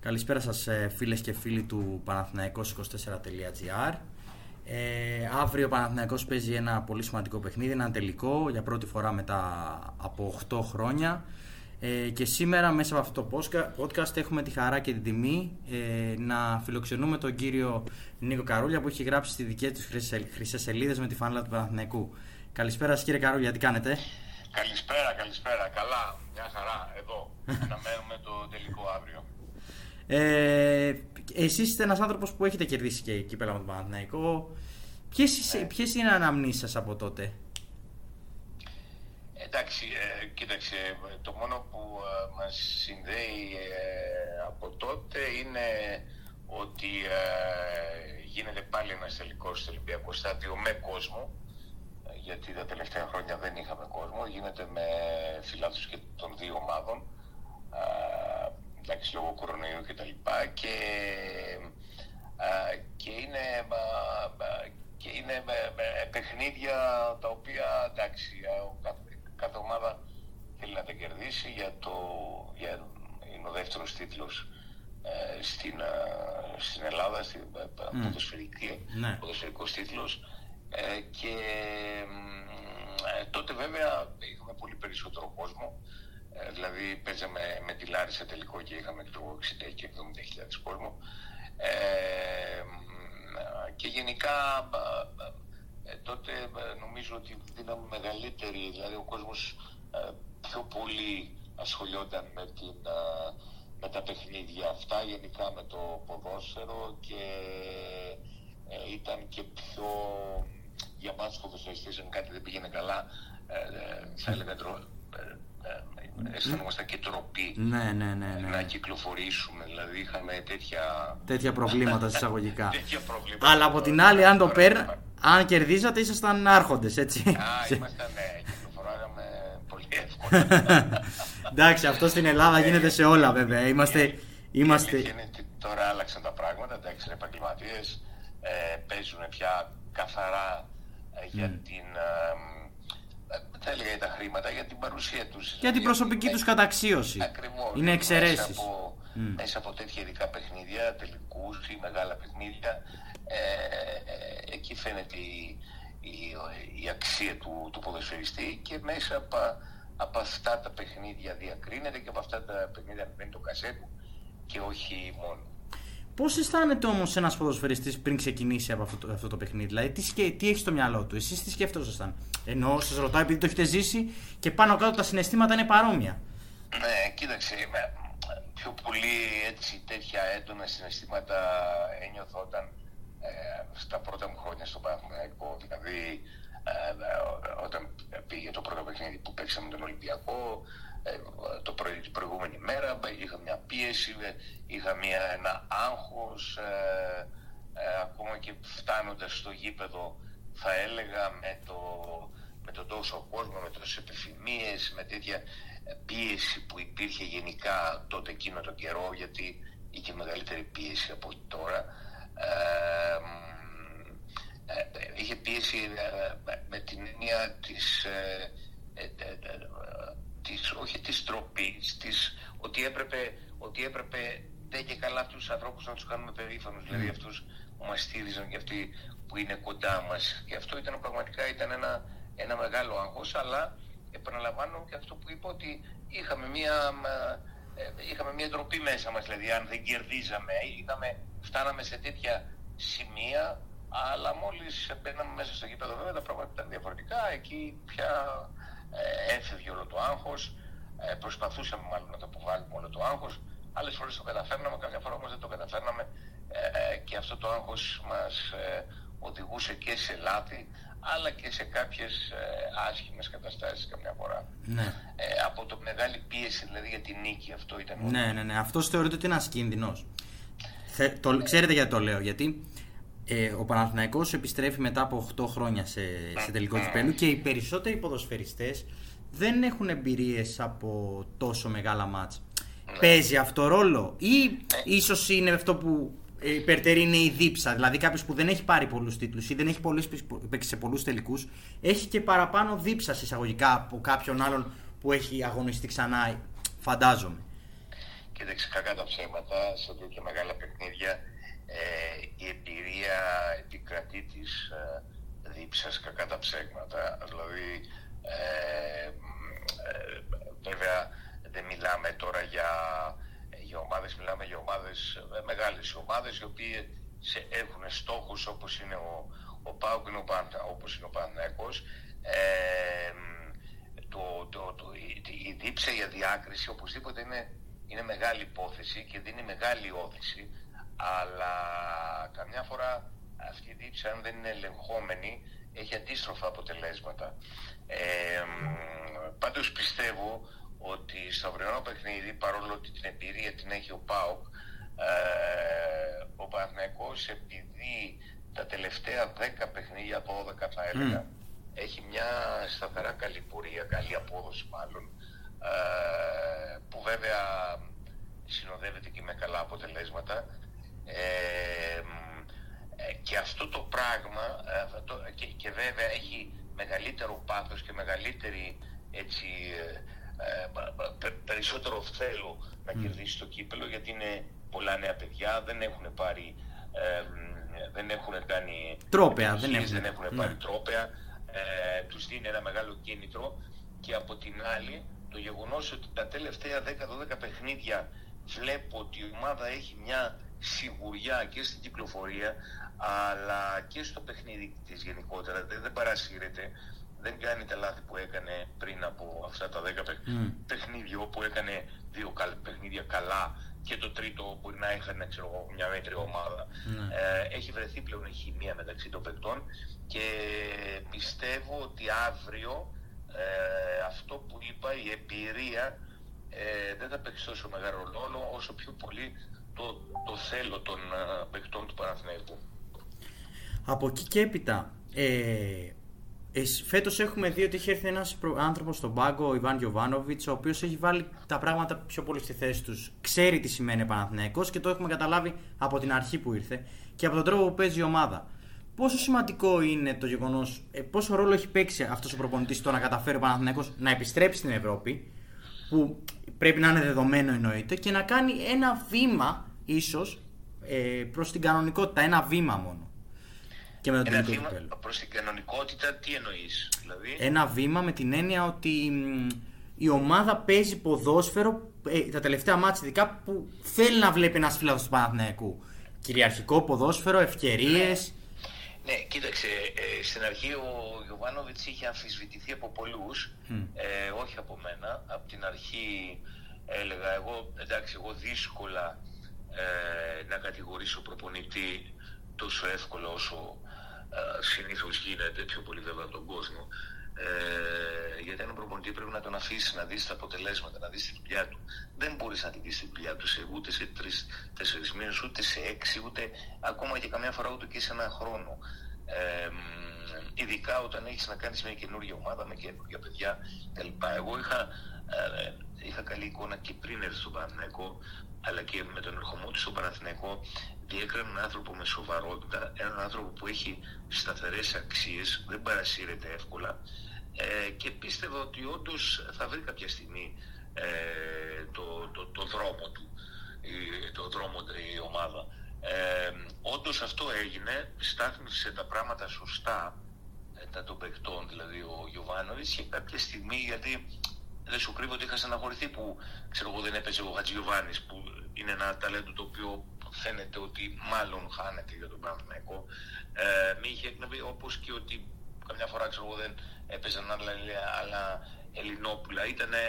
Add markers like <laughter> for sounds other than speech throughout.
Καλησπέρα σας ε, φίλες και φίλοι του Παναθηναϊκός24.gr ε, Αύριο ο Παναθηναϊκός παίζει ένα πολύ σημαντικό παιχνίδι, ένα τελικό για πρώτη φορά μετά από 8 χρόνια ε, και σήμερα μέσα από αυτό το podcast έχουμε τη χαρά και την τιμή ε, να φιλοξενούμε τον κύριο Νίκο Καρούλια που έχει γράψει στη δική του χρυσέ σελίδες με τη φάνελα του Παναθηναϊκού. Καλησπέρα σας κύριε Καρούλια, τι κάνετε; Καλησπέρα, καλησπέρα. Καλά, μια χαρά, εδώ. <laughs> Αναμένουμε το τελικό αύριο. Ε, Εσείς είστε ένας άνθρωπος που έχετε κερδίσει και κύπελα με τον Παναθηναϊκό. Ποιες ναι. είναι οι αναμνήσεις σας από τότε, Εντάξει, ε, κοίταξε, το μόνο που ε, μας συνδέει ε, από τότε είναι ότι ε, γίνεται πάλι ένας τελικός στο Ολυμπιακό Στάδιο με κόσμο γιατί τα τελευταία χρόνια δεν είχαμε κόσμο, γίνεται με φιλάθους και των δύο ομάδων εντάξει, λόγω κορονοϊού και τα λοιπά και, και είναι, και είναι παιχνίδια τα οποία εντάξει, κάθε, κάθε ομάδα θέλει να τα κερδίσει για το, για, είναι ο δεύτερος τίτλος ε, στην, στην Ελλάδα, στην mm. ποδοσφαιρική, ναι. ποδοσφαιρικός τίτλος ε, και ε, τότε βέβαια είχαμε πολύ περισσότερο κόσμο ε, δηλαδή παίζαμε με τη Λάρισα τελικό και είχαμε το 60 και 70 κόσμο. Ε, και γενικά ε, τότε νομίζω ότι δίναμε μεγαλύτερη, δηλαδή ο κόσμος πιο πολύ ασχολιόταν με, την, με τα παιχνίδια αυτά, γενικά με το ποδόσφαιρο και ήταν και πιο για μας ποδοσφαιριστές αν κάτι δεν πήγαινε καλά θα έλεγα αισθανόμασταν και τροπή ναι, ναι, ναι, ναι. να κυκλοφορήσουμε. Δηλαδή είχαμε τέτοια, τέτοια προβλήματα εισαγωγικά. <laughs> τέτοια προβλήματα. Αλλά από την άλλη, αν το παίρνει, αν κερδίζατε, ήσασταν άρχοντες, έτσι. Α, ήμασταν, ναι, κυκλοφοράγαμε πολύ εύκολα. <laughs> Εντάξει, αυτό στην Ελλάδα ε, γίνεται σε όλα, βέβαια. Είμαστε. είμαστε... Είναι, τώρα άλλαξαν τα πράγματα. Εντάξει, οι επαγγελματίες ε, παίζουν πια καθαρά ε, για την θα έλεγα για τα χρήματα, για την παρουσία τους. Για την προσωπική τους καταξίωση. Ακριβώς. Είναι εξαιρέσεις. Μέσα από, μέσα από τέτοια ειδικά παιχνίδια, τελικούς ή μεγάλα παιχνίδια, ε, ε, εκεί φαίνεται η, η, η αξία του, του ποδοσφαιριστή και μέσα από, από αυτά τα παιχνίδια διακρίνεται και από αυτά τα παιχνίδια παίρνει το κασέτ και όχι μόνο. Πώς αισθάνεται όμως ένας ποδοσφαιριστής πριν ξεκινήσει από αυτό το, αυτό το παιχνίδι, Δηλαδή, τι, τι έχεις στο μυαλό του, εσείς τι σκέφτεσταν. Ενώ σας ρωτάω επειδή το έχετε ζήσει και πάνω κάτω τα συναισθήματα είναι παρόμοια. Ναι, κοίταξε. Πιο πολύ έτσι, τέτοια έντονα συναισθήματα ένιωθα όταν ε, στα πρώτα μου χρόνια στο Παναθηναϊκό. Δηλαδή, ε, όταν πήγε το πρώτο παιχνίδι που παίξαμε τον Ολυμπιακό, ε, το πρωί, την προηγούμενη μέρα είχα μια πίεση, είχα μια, ένα άγχος ε, ε, ακόμα και φτάνοντας στο γήπεδο θα έλεγα με, το, με τον τόσο κόσμο, με τόσες επιθυμίες, με τέτοια πίεση που υπήρχε γενικά τότε εκείνο τον καιρό γιατί είχε μεγαλύτερη πίεση από τώρα. Είχε πίεση με την έννοια της της, όχι της τροπής, της, ότι έπρεπε, ότι έπρεπε δεν και καλά αυτούς τους ανθρώπους να τους κάνουμε περήφανους, δηλαδή mm. αυτούς που μας στήριζαν και αυτοί που είναι κοντά μας. Και αυτό ήταν πραγματικά ήταν ένα, ένα μεγάλο άγχος, αλλά επαναλαμβάνω και αυτό που είπα ότι είχαμε μια, ε, είχαμε μια ντροπή μέσα μας, δηλαδή αν δεν κερδίζαμε, είχαμε, φτάναμε σε τέτοια σημεία, αλλά μόλις μπαίναμε μέσα στο γήπεδο βέβαια τα πράγματα ήταν διαφορετικά, εκεί πια ε, έφευγε όλο το άγχος, ε, προσπαθούσαμε μάλλον να το αποβάλουμε όλο το άγχος, άλλες φορές το καταφέρναμε, κάποια φορά όμως δεν το καταφέρναμε ε, και αυτό το άγχος μας οδηγούσε και σε λάθη αλλά και σε κάποιες άσχημες καταστάσεις καμιά φορά. Ναι. από το μεγάλη πίεση δηλαδή για την νίκη αυτό ήταν. Ναι, ναι, ναι. Αυτός θεωρείται ότι είναι ένας κίνδυνος. Το, ξέρετε γιατί το λέω, γιατί ε, ο Παναθηναϊκός επιστρέφει μετά από 8 χρόνια σε, σε τελικό κυπέλου και οι περισσότεροι ποδοσφαιριστές δεν έχουν εμπειρίες από τόσο μεγάλα μάτς. Παίζει αυτό ρόλο ή ίσως είναι αυτό που υπερτερεί είναι η δίψα. Δηλαδή κάποιος που δεν έχει πάρει πολλούς τίτλους ή δεν έχει παίξει σε πολλούς τελικούς έχει και παραπάνω δίψα εισαγωγικά από κάποιον άλλον που έχει αγωνιστεί ξανά, φαντάζομαι. Κοίταξε κακά τα ψέματα, σε τέτοια μεγάλα παιχνίδια ε, η εμπειρία επικρατεί της ε, δίψας κακά τα ψέματα. Δηλαδή, ε, ε, βέβαια δεν μιλάμε τώρα για, για ομάδες, μιλάμε για ομάδες, ε, μεγάλες ομάδες οι οποίες έχουν στόχους όπως είναι ο, ο Πάουκ και ο Πάντα, όπως είναι ο Πανέκος. Ε, το, το, το, η, η δίψα, η αδιάκριση οπωσδήποτε είναι, είναι μεγάλη υπόθεση και δίνει μεγάλη όθηση αλλά καμιά φορά αυτή η δίψα αν δεν είναι ελεγχόμενη έχει αντίστροφα αποτελέσματα. Ε, πάντως πιστεύω ότι στο αυριανό παιχνίδι παρόλο ότι την εμπειρία την έχει ο ΠΑΟΚ ε, ο Παναθηναϊκός επειδή τα τελευταία 10 παιχνίδια, 12 θα έλεγα, έχει μια σταθερά καλή πορεία, καλή απόδοση μάλλον, ε, που βέβαια συνοδεύεται και με καλά αποτελέσματα. Ε, και αυτό το πράγμα ε, και, και, βέβαια έχει μεγαλύτερο πάθος και μεγαλύτερη έτσι, ε, περισσότερο θέλω να κερδίσει το κύπελο γιατί είναι πολλά νέα παιδιά, δεν έχουν πάρει δεν έχουν κάνει τρόπαια, δεν έχουν, δεν έχουν πάρει ναι. τρόπαια. Ε, τους δίνει ένα μεγάλο κίνητρο και από την άλλη το γεγονός ότι τα τελευταία 10-12 παιχνίδια βλέπω ότι η ομάδα έχει μια σιγουριά και στην κυκλοφορία αλλά και στο παιχνίδι της γενικότερα δεν, δεν παρασύρεται δεν κάνει τα λάθη που έκανε πριν από αυτά τα 10 mm. παιχνίδια όπου έκανε δύο παιχνίδια καλά και το τρίτο μπορεί να είχαν ξέρω, μια μέτρη ομάδα. Mm. Ε, έχει βρεθεί πλέον η χημεία μεταξύ των παικτών και πιστεύω ότι αύριο ε, αυτό που είπα, η εμπειρία ε, δεν θα παίξει τόσο μεγάλο ρόλο όσο πιο πολύ το, το θέλω των ε, παικτών του Παναθηναϊκού. Από εκεί και έπειτα, ε, Φέτος έχουμε δει ότι έχει έρθει ένας άνθρωπος στον πάγκο, ο Ιβάν Γιοβάνοβιτ, ο οποίος έχει βάλει τα πράγματα πιο πολύ στη θέση τους. Ξέρει τι σημαίνει Παναθηναϊκός και το έχουμε καταλάβει από την αρχή που ήρθε και από τον τρόπο που παίζει η ομάδα. Πόσο σημαντικό είναι το γεγονός, ε, πόσο ρόλο έχει παίξει αυτός ο προπονητής στο να καταφέρει ο Παναθηναϊκός να επιστρέψει στην Ευρώπη, που πρέπει να είναι δεδομένο εννοείται, και να κάνει ένα βήμα ίσως ε, προς την κανονικότητα. Ένα βήμα μόνο και με ένα βήμα προς την κανονικότητα τι εννοείς δηλαδή... Ένα βήμα με την έννοια ότι η ομάδα παίζει ποδόσφαιρο ε, τα τελευταία μάτια ειδικά που θέλει να βλέπει ένας φίλος του Παναθηναϊκού. Κυριαρχικό ποδόσφαιρο, ευκαιρίες. Ναι. ναι, κοίταξε, ε, στην αρχή ο Γιωβάνοβιτς είχε αμφισβητηθεί από πολλούς, ε, όχι από μένα. Από την αρχή έλεγα εγώ, εντάξει, εγώ δύσκολα ε, να κατηγορήσω προπονητή τόσο εύκολα όσο ε, συνήθως γίνεται πιο πολύ βέβαια από τον κόσμο. Ε, γιατί ένα προπονητή πρέπει να τον αφήσει να δεις τα αποτελέσματα, να δεις τη δουλειά του. Δεν μπορείς να τη δεις τη δουλειά του σε, ούτε σε τρει-τέσσερι μήνες, ούτε σε έξι, ούτε ακόμα και καμιά φορά ούτε και σε ένα χρόνο. Ε, ειδικά όταν έχεις να κάνεις μια καινούργια ομάδα, με καινούργια παιδιά κλπ. Εγώ είχα, ε, είχα καλή εικόνα και πριν έρθει στον Παναθηναϊκό, αλλά και με τον ερχομό του στον Παναθηναϊκό διέκρανε έναν άνθρωπο με σοβαρότητα, έναν άνθρωπο που έχει σταθερές αξίες, δεν παρασύρεται εύκολα ε, και πίστευα ότι όντως θα βρει κάποια στιγμή ε, το, το, το, δρόμο του, η, το δρόμο η ομάδα. Ε, όντως αυτό έγινε, στάθμισε τα πράγματα σωστά ε, τα των παιχτών, δηλαδή ο Γιωβάνοβιτς και κάποια στιγμή γιατί δεν σου κρύβω ότι είχα στεναχωρηθεί που ξέρω εγώ δεν έπαιζε ο Χατζιωβάνης που είναι ένα ταλέντο το οποίο φαίνεται ότι μάλλον χάνεται για τον Παναθηναϊκό. Ε, μη είχε εκνευεί όπως και ότι καμιά φορά ξέρω εγώ δεν έπαιζαν άλλα, άλλα Ελληνόπουλα. Ήταν, ε,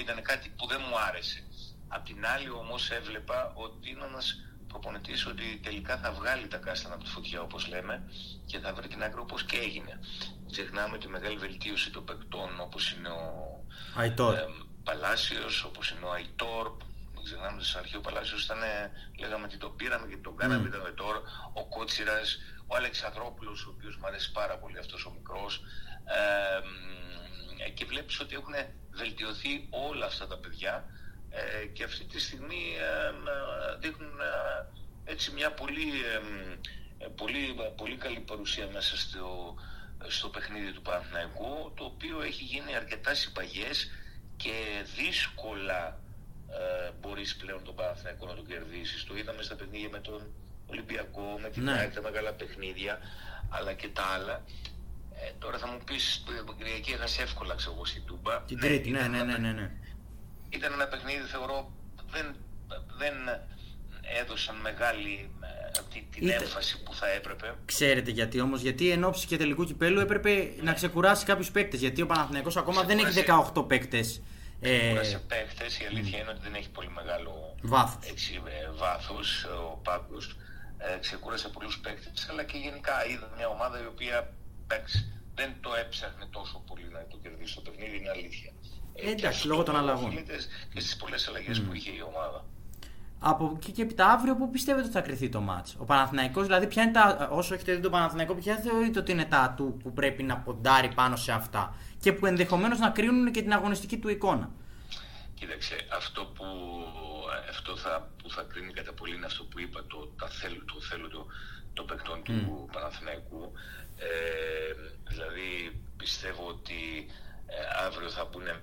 ήταν κάτι που δεν μου άρεσε. Απ' την άλλη όμως έβλεπα ότι είναι ένας προπονητής ότι τελικά θα βγάλει τα κάστανα από τη φωτιά όπως λέμε και θα βρει την άκρη όπως και έγινε. Ξεχνάμε τη μεγάλη βελτίωση των παικτών όπως είναι ο ε, Παλάσιος, όπως είναι ο Αϊτόρ, ξεχνάμε στην αρχή ο Παλάσιος ήταν, λέγαμε ότι το πήραμε και τον κάναμε, mm. είδαμε τώρα, ο Κότσιρας, ο Αλεξανδρόπουλος, ο οποίος μου αρέσει πάρα πολύ αυτός ο μικρός, ε, και βλέπεις ότι έχουν βελτιωθεί όλα αυτά τα παιδιά ε, και αυτή τη στιγμή ε, δείχνουν ε, έτσι μια πολύ, πολύ, πολύ καλή παρουσία μέσα στο, στο παιχνίδι του Παναθηναϊκού, το οποίο έχει γίνει αρκετά συμπαγές και δύσκολα ε, μπορείς πλέον τον Παναθηναϊκό να τον κερδίσεις. Το είδαμε στα παιχνίδια με τον Ολυμπιακό, με την Ναι. τα μεγάλα παιχνίδια, αλλά και τα άλλα. Ε, τώρα θα μου πεις, την Κυριακή έχασε εύκολα ξέρω εγώ στην Τούμπα. Την Τρίτη, ναι, ήταν ναι, ένα ναι, ναι. ναι. Ήταν ένα παιχνίδι θεωρώ δεν, δεν έδωσαν μεγάλη ε, αυτή την Είτε- έμφαση που θα έπρεπε. Ξέρετε γιατί όμως, γιατί εν ώψη και τελικού κυπέλου έπρεπε να ξεκουράσει κάποιους παίκτες. Γιατί ο Παναθηναϊκός ακόμα δεν έχει Ξεκούρασε. 18 παίκτες. Ε, Τώρα σε παίχτες η αλήθεια είναι ότι δεν έχει πολύ μεγάλο Βάθος. έτσι, ε, βάθος ο Πάγκος. Ε, ξεκούρασε πολλούς παίκτες, αλλά και γενικά είδα μια ομάδα η οποία εντάξει, δεν το έψαχνε τόσο πολύ να το κερδίσει το παιχνίδι, είναι αλήθεια. Ε, Εντάξει, και αυτό λόγω των αλλαγών. οφείλεται Και στις πολλές αλλαγές που είχε η ομάδα. Από εκεί και έπειτα αύριο που πιστεύετε ότι θα κρυθεί το μάτς; Ο Παναθηναϊκός δηλαδή ποια είναι τα, όσο έχετε δει τον Παναθηναϊκό ποια θεωρείτε ότι είναι τα ατού που πρέπει να ποντάρει πάνω σε αυτά και που ενδεχομένως να κρίνουν και την αγωνιστική του εικόνα; Κοίταξε, αυτό που, αυτό θα, που θα κρίνει κατά πολύ είναι αυτό που είπα, το, τα θέλω, το θέλω το, των παιχτών του Παναθηναϊκού. Ε, δηλαδή πιστεύω ότι ε, αύριο θα μπουν ε,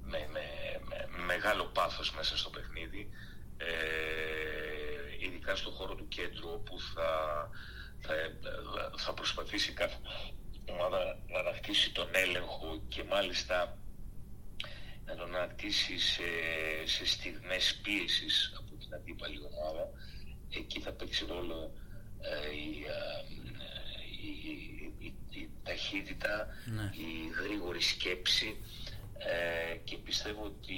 με, με, με μεγάλο πάθος μέσα στο παιχνίδι. Ε, ειδικά στον χώρο του κέντρου όπου θα, θα, θα προσπαθήσει κάθε ομάδα να ανακτήσει τον έλεγχο και μάλιστα να τον ανακτήσει σε, σε στιγμές πίεσης από την αντίπαλη ομάδα. Εκεί θα παίξει ρόλο ε, η, ε, η, η, η ταχύτητα, Ναι. η γρήγορη σκέψη ε, και πιστεύω ότι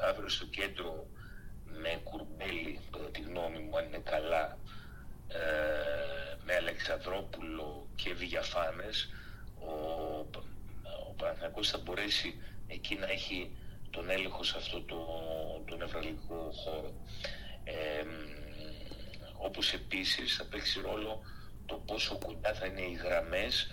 ε, αύριο στο κέντρο με κουρμπέλι, κατά τη γνώμη μου, αν είναι καλά, ε, με Αλεξανδρόπουλο και Βηγιαφάνες, ο, ο Παναθηναϊκός θα μπορέσει εκεί να έχει τον έλεγχο σε αυτό το, το νευραλικό χώρο. Ε, όπως επίσης θα παίξει ρόλο το πόσο κοντά θα είναι οι γραμμές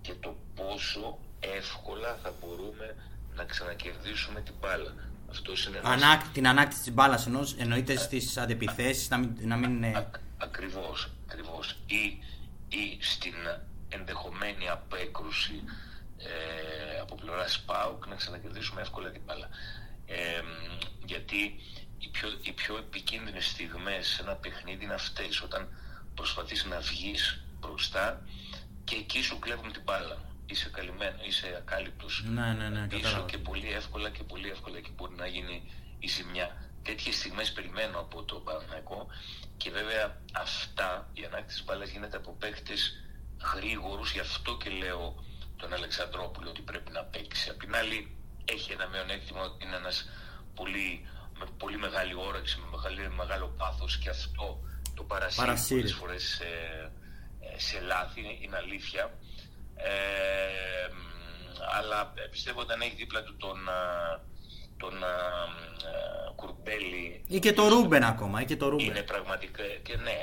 και το πόσο εύκολα θα μπορούμε να ξανακερδίσουμε την μπάλα. Αυτό είναι ένας- Ανάκ, την ανάκτηση της μπάλας ενός, εννοείται στις αντεπιθέσεις, να μην, να μην είναι... Ακ- ακριβώς, ακριβώς. Ή, ή στην ενδεχομένη απέκρουση ε, από πλευράς ΠΑΟΚ να ξανακερδίσουμε εύκολα την μπάλα. Ε, γιατί οι πιο, οι πιο επικίνδυνες στιγμές σε ένα παιχνίδι είναι αυτές όταν προσπαθείς να βγεις μπροστά και εκεί σου κλέβουν την μπάλα. Είσαι καλυμμένο, είσαι ακάλυπτος Ναι, ναι, ναι, πίσω κατάλαβα. και πολύ εύκολα και πολύ εύκολα εκεί μπορεί να γίνει η ζημιά. Τέτοιες στιγμές περιμένω από το Παναθηναϊκό και βέβαια αυτά, η ανάκτηση της μπάλας γίνεται από παίκτες γρήγορους, γι' αυτό και λέω τον Αλεξανδρόπουλο ότι πρέπει να παίξει. Απ' την άλλη έχει ένα μειονέκτημα ότι είναι ένας πολύ, με πολύ μεγάλη όρεξη, με μεγάλη, μεγάλο πάθος και αυτό το παρασύρει Παρασύρει. πολλές φορές σε, ε, σε λάθη, είναι αλήθεια. Ε, μ, αλλά πιστεύω όταν έχει δίπλα του τον, α, τον α, α, Κουρμπέλη Ή και το Ρούμπεν ακόμα, ή και το Ρούμπεν. είναι πραγματικά και ναι,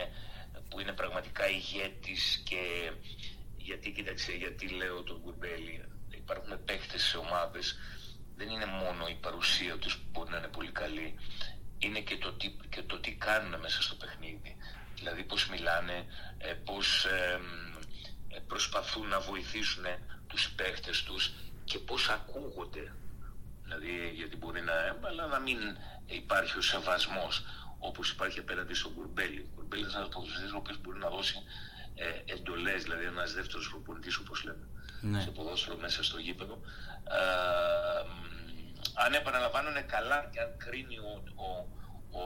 που είναι πραγματικά ηγέτης και γιατί κοίταξε, γιατί λέω τον Κουρμπέλη υπάρχουν παίχτες σε ομάδες δεν είναι μόνο η παρουσία τους που μπορεί να είναι πολύ καλή είναι και το τι, και το τι κάνουν μέσα στο παιχνίδι δηλαδή πώς μιλάνε ε, πώς ε, ε, προσπαθούν να βοηθήσουν τους παίχτες τους και πώς ακούγονται Δηλαδή, γιατί μπορεί να, αλλά να μην υπάρχει ο σεβασμός όπως υπάρχει απέναντι στον Κουρμπέλη. Ο Κουρμπέλη είναι ένας ποδοσφαιριστή ο οποίο μπορεί να δώσει ε, εντολές, δηλαδή ένας δεύτερος προπονητής, όπως λέμε, Ναι. σε ποδόσφαιρο μέσα στο γήπεδο. Ε, μ, αν επαναλαμβάνω είναι καλά και αν κρίνει ο, ο, ο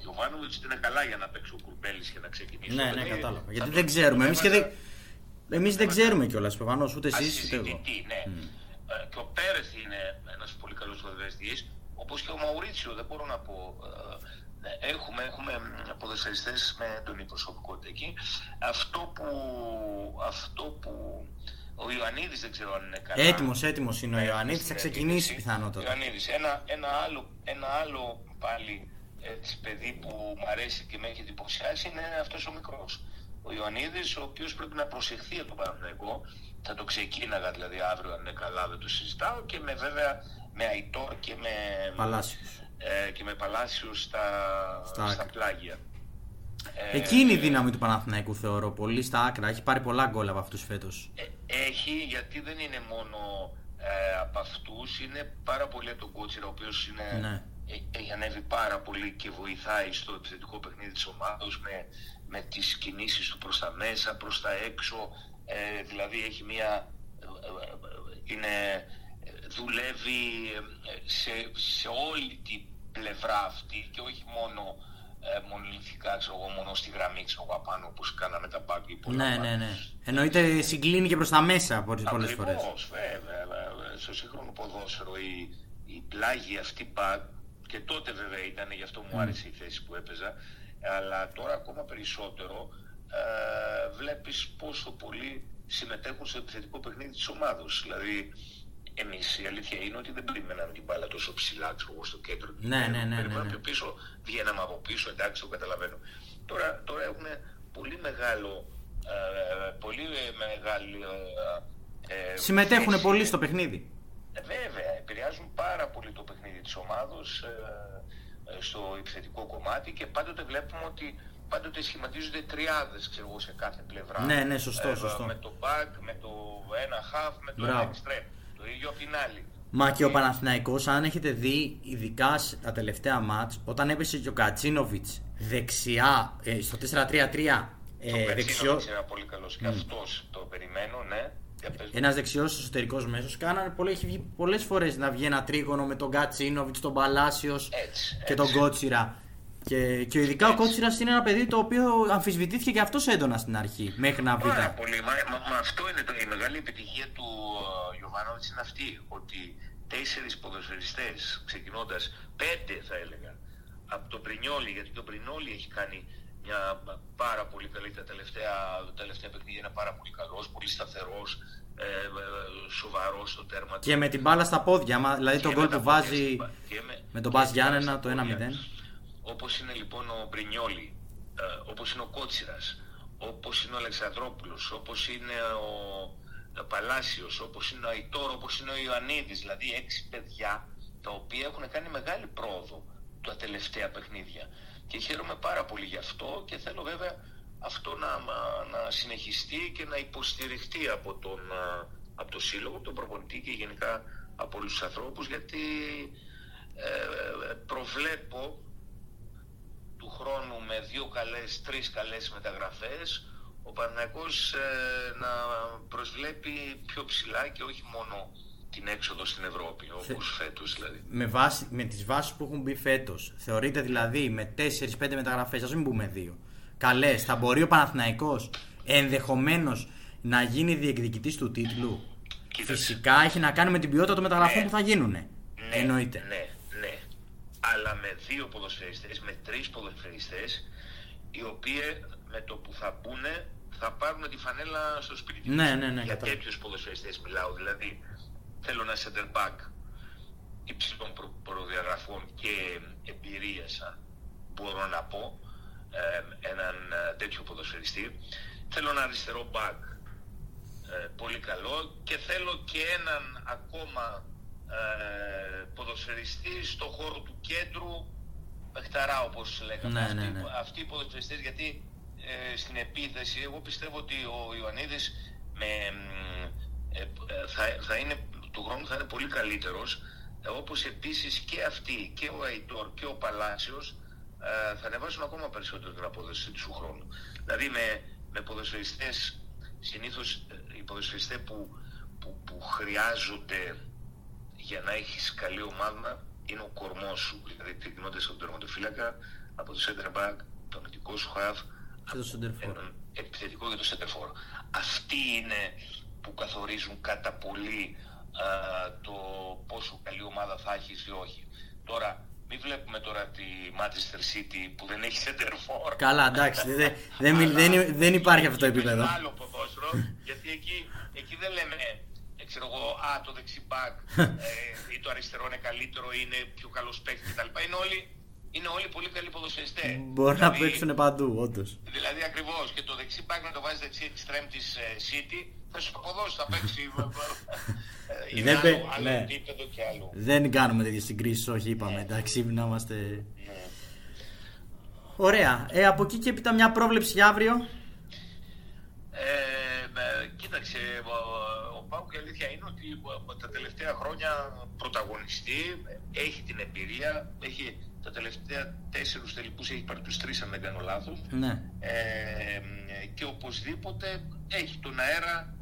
Γιωβάνοβιτς ότι είναι καλά για να παίξει ο Κουρμπέλης και να ξεκινήσει. Ναι, το ναι, παιχνίδι, κατάλαβα. θα Γιατί το- δεν ξέρουμε. Εμείς και δεν, έβαζα- εμείς δεν ξέρουμε κιόλας προφανώς, ούτε εσείς ούτε εγώ. ασυζητητή, ναι. Ε, και ο Πέρεθ είναι ένας πολύ καλός ποδοσφαιριστής, όπως και ο Μαουρίτσιο, δεν μπορώ να πω. ε, ναι, Έχουμε, έχουμε μ, ποδοσφαιριστές με έντονη προσωπικότητα εκεί. Αυτό που, αυτό που ο Ιωαννίδης δεν ξέρω αν είναι καλά. Έτοιμος, έτοιμος είναι ο Ναι, Ιωαννίδης, στην θα ξεκινήσει επίθεση. πιθανότατα. Ιωαννίδης. Ένα, ένα, άλλο, ένα άλλο πάλι έτσι, παιδί που μου αρέσει και με έχει εντυπωσιάσει είναι αυτός ο μικρός. Ο Ιωαννίδης, ο οποίος πρέπει να προσεχθεί από τον Παναθηναϊκό. Θα το ξεκίναγα δηλαδή αύριο αν είναι καλά, δεν το συζητάω. Και με βέβαια με Αϊτόρ και με, Παλάσιος. ε, και με Παλάσιους στα, Στα στα, άκρα. πλάγια. Ε, Εκεί είναι η δύναμη του Παναθηναϊκού θεωρώ, πολύ στα άκρα. Έχει πάρει πολλά γκολ από αυτούς φέτος. Ε, Έχει, γιατί δεν είναι μόνο ε, από αυτούς είναι πάρα πολύ από τον Κότσιρα, ο οποίος είναι, Ναι. Ε- έχει ανέβει πάρα πολύ και βοηθάει στο επιθετικό παιχνίδι της ομάδας με, με τις κινήσεις του προς τα μέσα, προς τα έξω. Ε, δηλαδή έχει μια... ε, ε, είναι, ε, δουλεύει ε, σε, σε όλη την πλευρά αυτή και όχι μόνο ε, μονολυθικά, ξέρω εγώ, μόνο στη γραμμή, ξέρω εγώ, απάνω, όπως κάναμε τα μπάγκη πολλά Ναι, μπακ. ναι, ναι. Εννοείται συγκλίνει και προς τα μέσα πολλές φορές. Ακριβώς, βέβαια. βέβαια. Στο σύγχρονο ποδόσφαιρο η, η πλάγη αυτή μπακ και τότε βέβαια ήταν, γι' αυτό μου άρεσε η θέση που έπαιζα, αλλά τώρα ακόμα περισσότερο ε, βλέπεις πόσο πολύ συμμετέχουν στο επιθετικό παιχνίδι της ομάδος. Δηλαδή, εμείς η αλήθεια είναι ότι δεν περιμέναμε την μπάλα τόσο ψηλά, ξέρω εγώ, στο κέντρο. του Ναι, γηπέδου. ναι, ναι, ναι, Περιμέναμε ναι. πιο πίσω, βγαίναμε από πίσω, εντάξει, το καταλαβαίνω. Τώρα, τώρα έχουν πολύ μεγάλο, ε, πολύ μεγάλη... Ε, ε, Συμμετέχουν θέση. πολύ στο παιχνίδι. Ε, Βέβαια, επηρεάζουν πάρα πολύ το παιχνίδι της ομάδος ε, ε, στο επιθετικό κομμάτι και πάντοτε βλέπουμε ότι πάντοτε σχηματίζονται τριάδες ξέρω εγώ, σε κάθε πλευρά. Ναι, ναι, σωστό, σωστό. Με το back, με το ένα half, με το Μπράβο. ένα extreme. Το ίδιο απ' την άλλη. Μα και ο Παναθηναϊκός, αν έχετε δει, ειδικά τα τελευταία μάτς, όταν έπεσε και ο Κατσίνοβιτς δεξιά, ε, στο 4-3-3, ε, το δεξιό, Κατσίνοβιτς είναι πολύ καλός και αυτός το περιμένω, ναι. Για πες μου. ένας δεξιός εσωτερικός μέσος, κάνανε πολύ, έχει βγει πολλές φορές να βγει ένα τρίγωνο με τον Κατσίνοβιτς, τον Παλάσιος Έτσι, και τον έτσι. Κότσιρα. Και, και ειδικά ο Έτσι. Κότσιρας είναι ένα παιδί το οποίο αμφισβητήθηκε και αυτός έντονα στην αρχή, μέχρι να βρει Πάρα τα... πολύ. Μα, μα, μα αυτό είναι το, η μεγάλη επιτυχία του Ιωβάνοβιτς είναι αυτή. Ότι τέσσερις ποδοσφαιριστές, ξεκινώντας πέντε θα έλεγα, από τον Πρινιόλι, γιατί τον Πρινιόλι έχει κάνει μια πάρα πολύ καλή τα τελευταία, τα τελευταία παιχνίδια, είναι πάρα πολύ καλός, πολύ σταθερός, ε, ε, σοβαρός στο τέρμα του. Και με την μπάλα στα πόδια, άμα- δηλαδή το Και γκολ με τα που πόδια βάζει στην πα- και με τον και Μπας στην Γιάννενα στα το πόδια. 1-0. Όπως είναι λοιπόν ο Μπρινιόλι, ε, όπως είναι ο Κότσιρας, όπως είναι ο Αλεξανδρόπουλος, όπως είναι ο ε, Παλάσιος, όπως είναι ο Αϊτόρ, όπως είναι ο Ιωαννίδης, δηλαδή έξι παιδιά τα οποία έχουν κάνει μεγάλη πρόοδο τα τελευταία παιχνίδια. Και χαίρομαι πάρα πολύ γι' αυτό και θέλω βέβαια αυτό να, μα- να συνεχιστεί και να υποστηριχτεί από τον, α, από το Σύλλογο, από τον προπονητή και γενικά από όλους τους ανθρώπους γιατί ε, προβλέπω του χρόνου με δύο καλές, τρεις καλές μεταγραφές ο Παναθηναϊκός ε, να προσβλέπει πιο ψηλά και όχι μόνο την έξοδο στην Ευρώπη όπως φέτος δηλαδή. με, βάση, με τις βάσεις που έχουν μπει φέτος θεωρείτε δηλαδή με 4-5 μεταγραφές ας μην πούμε δύο καλές θα μπορεί ο Παναθηναϊκός ενδεχομένως να γίνει διεκδικητής του τίτλου; Κοίταξε. φυσικά έχει να κάνει με την ποιότητα των μεταγραφών Ναι. που θα γίνουν Ναι, εννοείται Ναι, ναι. Αλλά με δύο ποδοσφαιριστές, με τρεις ποδοσφαιριστές, οι οποίοι με το που θα μπουν θα πάρουν τη φανέλα στο σπίτι τους. Ναι, ναι, ναι, Για κατάλαβα. τέτοιους ποδοσφαιριστές μιλάω. Δηλαδή, θέλω ένα center back υψηλών προ- προδιαγραφών και εμπειρίας, αν μπορώ να πω, ε, έναν ε, τέτοιο ποδοσφαιριστή. Θέλω ένα αριστερό back ε, πολύ καλό και θέλω και έναν ακόμα ε, ποδοσφαιριστή στο χώρο του κέντρου παιχταρά όπως λέγαμε Ναι, αυτοί, ναι, ναι. αυτοί οι ποδοσφαιριστές γιατί ε, στην επίθεση εγώ πιστεύω ότι ο Ιωαννίδης με, μ, ε, ε, θα, θα είναι, του χρόνου θα είναι πολύ καλύτερος ε, όπως επίσης και αυτοί και ο Αϊτόρ και ο Παλάσιος ε, θα ανεβάσουν ακόμα περισσότερο την απόδοση του χρόνου. Δηλαδή με, με ποδοσφαιριστές συνήθως ε, οι ποδοσφαιριστές που, που, που χρειάζονται για να έχεις καλή ομάδα είναι ο κορμός σου. Δηλαδή ξεκινώντας από τον τερματοφύλακα, από το center back, το αμυντικό σου half, Και το center for. έναν επιθετικό και το center for. Αυτοί είναι που καθορίζουν κατά πολύ α, το πόσο καλή ομάδα θα έχεις ή όχι. Τώρα, μην βλέπουμε τώρα τη Manchester City που δεν έχει center for. καλά εντάξει δεν, δεν, μιλ- δεν, δεν υπάρχει αυτό το επίπεδο Είναι άλλο ποδόσφαιρο, γιατί εκεί, εκεί δεν λέμε, ε, ξέρω εγώ, α, το δεξί μπακ <laughs> ε, ή το αριστερό είναι καλύτερο, είναι πιο καλός παίκτης κτλ. Είναι όλοι, είναι όλοι πολύ καλοί ποδοσφαιριστές. μπορεί να Δηλαδή- παίξουν παντού όντως Δηλαδή ακριβώς και το δεξί μπακ να το βάζεις δεξί εξτρέμ της ε, City θα σου αποδώσει, θα παίξει. <laughs> ε, είναι Δεν άλλο, παι- άλλο ναι. επίπεδο και άλλο. Δεν κάνουμε τέτοιες συγκρίσεις, όχι, είπαμε. Εντάξει, να είμαστε. Ωραία. Ε, από εκεί και έπειτα μια πρόβλεψη για αύριο. Ε, ε, κοίταξε, ο, ο Πάουκ και η αλήθεια είναι ότι τα τελευταία χρόνια πρωταγωνιστεί, έχει την εμπειρία, έχει τα τελευταία τέσσερους τελικούς έχει πάρει τους τρεις αν δεν κάνω λάθος ναι. ε, και οπωσδήποτε έχει τον αέρα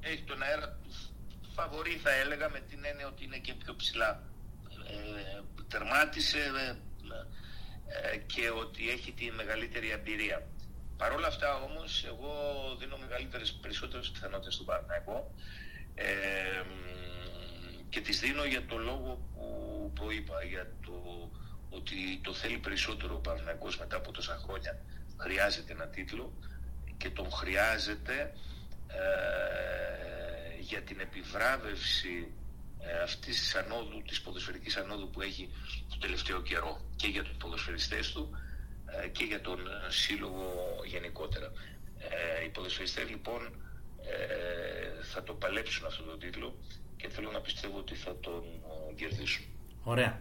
ε, έχει τον αέρα φαβορή θα έλεγα με την έννοια ότι είναι και πιο ψηλά ε, τερμάτισε ε, και ότι έχει τη μεγαλύτερη εμπειρία. Παρ' όλα αυτά όμως εγώ δίνω μεγαλύτερες, περισσότερες πιθανότητες στον Παναθηναϊκό ε, και τις δίνω για το λόγο που προείπα, για το ότι το θέλει περισσότερο ο Παναθηναϊκός μετά από τόσα χρόνια. Χρειάζεται ένα τίτλο και τον χρειάζεται ε, για την επιβράβευση ε, αυτής της ανόδου, της ποδοσφαιρικής ανόδου που έχει το τελευταίο καιρό και για τους ποδοσφαιριστές του ε, και για τον ε, σύλλογο γενικότερα. Ε, οι ποδοσφαιριστές λοιπόν ε, θα το παλέψουν αυτό το τίτλο και θέλω να πιστεύω ότι θα τον κερδίσουν. Ωραία.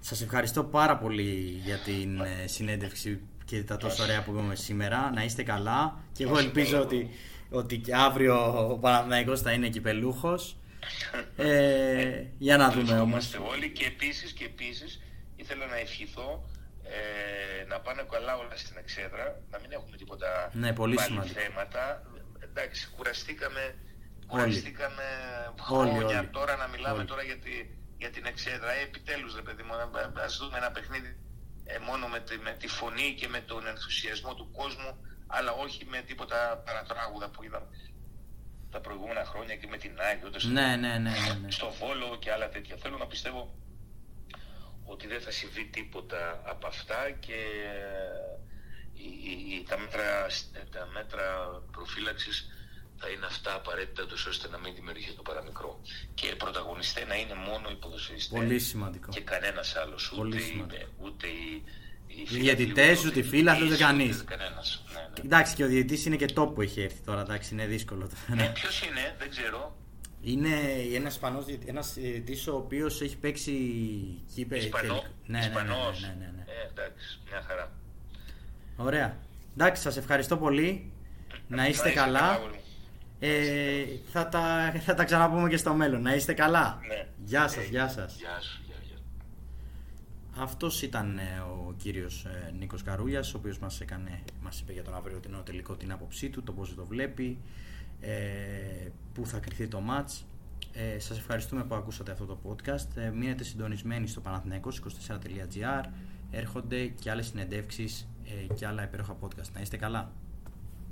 Σας ευχαριστώ πάρα πολύ για την συνέντευξη και τα τόσο ωραία που είπαμε σήμερα. Να είστε καλά και εγώ ελπίζω ότι, ότι και αύριο ο Παναθηναϊκός θα είναι κυπελούχος. <laughs> ε, για να δούμε όμως. Είμαστε όλοι και επίσης, και επίσης ήθελα να ευχηθώ ε, να πάνε καλά όλα στην εξέδρα, να μην έχουμε τίποτα ναι, πολύ θέματα. Εντάξει, κουραστήκαμε, κουραστήκαμε χρόνια τώρα να μιλάμε τώρα για, τη, για την εξέδρα. Ε, επιτέλους, ρε παιδί μου, ας δούμε ένα παιχνίδι ε, μόνο με τη, με τη φωνή και με τον ενθουσιασμό του κόσμου, αλλά όχι με τίποτα παρατράγουδα που είδαμε τα προηγούμενα χρόνια και με την Nike, ναι, ναι, ναι, ναι, στο Βόλο και άλλα τέτοια. Θέλω να πιστεύω ότι δεν θα συμβεί τίποτα από αυτά και ε, τα, μέτρα, τα μέτρα προφύλαξης θα είναι αυτά απαραίτητα τόσο ώστε να μην δημιουργήσει το παραμικρό. Και πρωταγωνιστές να είναι μόνο οι ποδοσφαιριστές Πολύ σημαντικό. και κανένας άλλος. Ούτε, ούτε οι, οι διαιτητές, ούτε οι φίλοι, ούτε κανείς. Ναι, ναι. Εντάξει, και ο διαιτητής είναι και top που έχει έρθει τώρα. Εντάξει, είναι δύσκολο. Ναι, Ποιος είναι, δεν ξέρω. Είναι ένας Ισπανός ένας διαιτητής ο οποίος έχει παίξει κύπε. Ισπανό. Ναι, ναι, ναι, ναι, ναι, ναι. Ε, εντάξει, μια χαρά. Ωραία. Εντάξει, σας ευχαριστώ πολύ. Να είστε καλά. Ε, θα, τα, θα τα ξαναπούμε και στο μέλλον. Να είστε καλά. Ναι. Γεια σας, γεια σας. Γεια σου, γεια, γεια. Αυτός ήταν ε, ο κύριος ε, Νίκος Καρούλιας, ο οποίος μας, έκανε, μας είπε για τον αυριοτινό τελικό την άποψή του, το πώς το βλέπει, ε, που θα κρυθεί το match. Ε, σας ευχαριστούμε που ακούσατε αυτό το podcast. Ε, μείνετε συντονισμένοι στο Παναθηναϊκός24.gr. Έρχονται και άλλες συνεντεύξεις ε, και άλλα υπέροχα podcast. Να είστε καλά.